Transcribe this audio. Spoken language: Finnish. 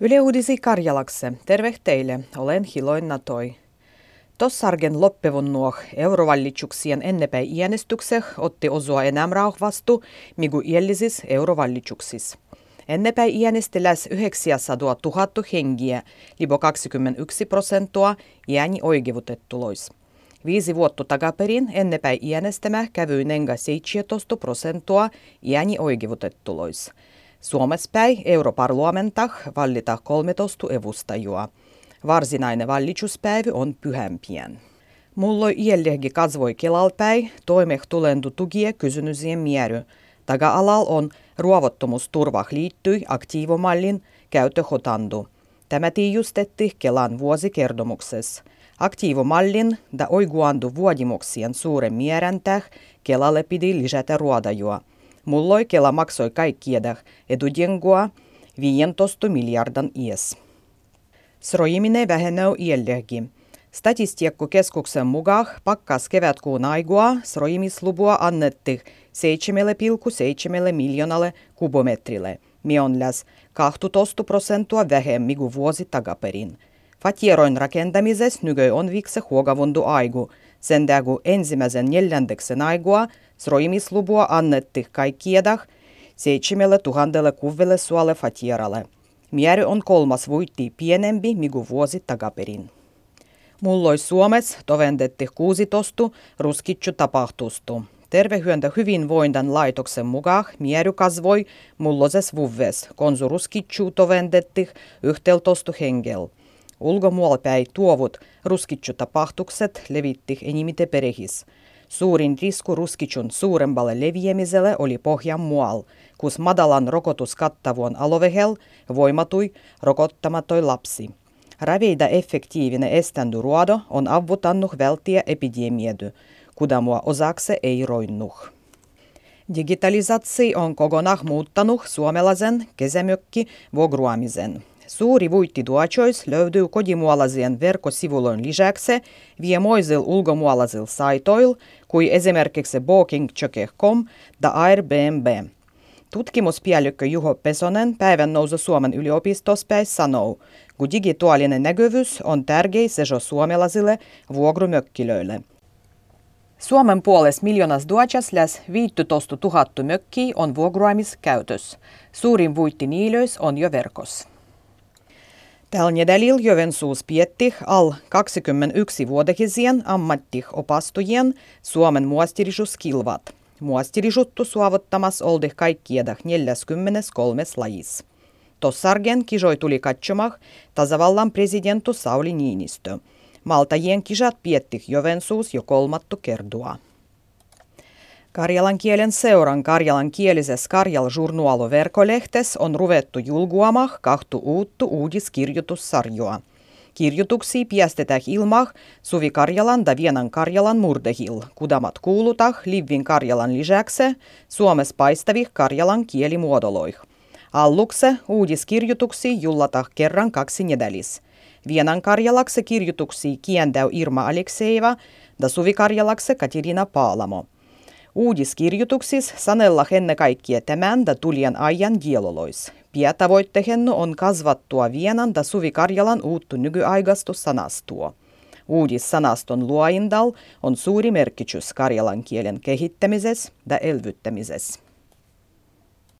Yle Uudisi Karjalakse. Terve teille. Olen Hiloin Natoi. Tossargen loppevun nuo eurovallitsuksien ennepäin otti osua enää vastu, migu iellisis eurovallitsuksis. Ennepäin iänesti läs 900 000 hengiä, libo 21 prosenttua iäni oikeutettulois. Viisi vuotta takaperin ennepäin iänestämä kävyi nenga 17 prosenttua iäni oikeutettulois. Suomespäi europarlamentah vallita 13 evustajua. Varsinainen vallituspäivä on pyhämpien. Mulloi iellehgi kasvoi kelalpäi, toimeh tulendu tugie kysynysien miery. Taga-alal on ruovottomuusturvah liittyi aktiivomallin käyttöhotandu. Tämä tiijustetti Kelan vuosikertomuksessa. Aktiivomallin da oiguandu vuodimuksien suuren mieräntäh Kelalle pidi lisätä ruodajua. Mulloi Kela maksoi kaikkiedah edujengua 15 miljardan ies. Srojiminen vähenee iällehgi. Statistiikkokeskuksen mukaan pakkas kevätkuun aigua sroimislupua annettiin 7,7 miljoonalle kubometrille, mion läs 12 prosenttia vähemmän kuin vuosi takaperin. Fatieroin rakentamisessa nyky on vikse huogavundu aigu, sen kun ensimmäisen neljändeksen aigua sroimislupua annettiin kaikkiedah 7000 suolle fatieralle. Mieri on kolmas voitti pienempi migu vuosi takaperin. Mulloi Suomessa tovendetti 16 ruskitsu tapahtustu. Tervehyöntä hyvinvoindan laitoksen mukaan miery kasvoi mulloses vuves, konsu ruskitsu tovendetti yhteltostu hengel. Ulkomuolpäin tuovut ruskitsu tapahtukset levitti enimite perehis. Suurin risku ruskitsun suuremmalle leviämiselle oli pohjan mual, kus madalan rokotuskattavuon alovehel voimatui rokottamatoi lapsi. Raveida effektiivinen eständuruodo on avutannut välttiä epidemiedu, kudamua osakse ei roinnuh. Digitalisaatio on kokonaan muuttanut suomalaisen kesämökki vogruamisen. Suuri vuittituochois löytyy kodimuolaisien verkkosivuilon lisäksi viemoisil ulkomuolaisil saitoil, kuin esimerkiksi booking.com ja Airbnb. Tutkimuspäällikkö Juho Pesonen päivän nousu Suomen yliopistossa sanoo, kun digitaalinen näkyvyys on tärkeä sejo suomalaisille vuogrumökkilöille. Suomen puolesta miljoonas duachas läs 15 000 mökkiä on vuogruamiskäytös. Suurin vuitti niilöis on jo verkos. Tällä nedälillä Joensuus pietti al 21-vuotisien ammattiopastujien Suomen muostirijuskilvat. Muostirijuttu suovottamas oldi kaikkiedah 43 lajis. Tossargen kisoi tuli katsomah tasavallan presidenttu Sauli Niinistö. Maltajien kisat pietti Joensuus jo kolmattu kerdua. Karjalan kielen seuran karjalankielises Karjal Journaalo verkolehtes on ruvettu julguamah kahtu uuttu uudiskirjoitussarjoa. Kirjoituksia piestetään ilmah Suvi Karjalan ja Vienan Karjalan murdehil, kudamat kuulutah Livin Karjalan lisäksi Suomessa paistavih Karjalan kielimuodoloih. Allukse uudiskirjoituksia jullatah kerran kaksi nedelis. Vienan Karjalakse kirjoituksia kiendäy Irma Alekseiva ja Suvi Karjalakse Katerina Paalamo. Uudiskirjoituksissa sanella henne kaikkia tämän da tulijan ajan dielolois. Pietavoittehennu on kasvattua Vienan da Suvi Karjalan uuttu nykyaikaistu sanastua. Uudissanaston luoindal on suuri merkitys karjalan kielen kehittämisessä ja elvyttämisessä.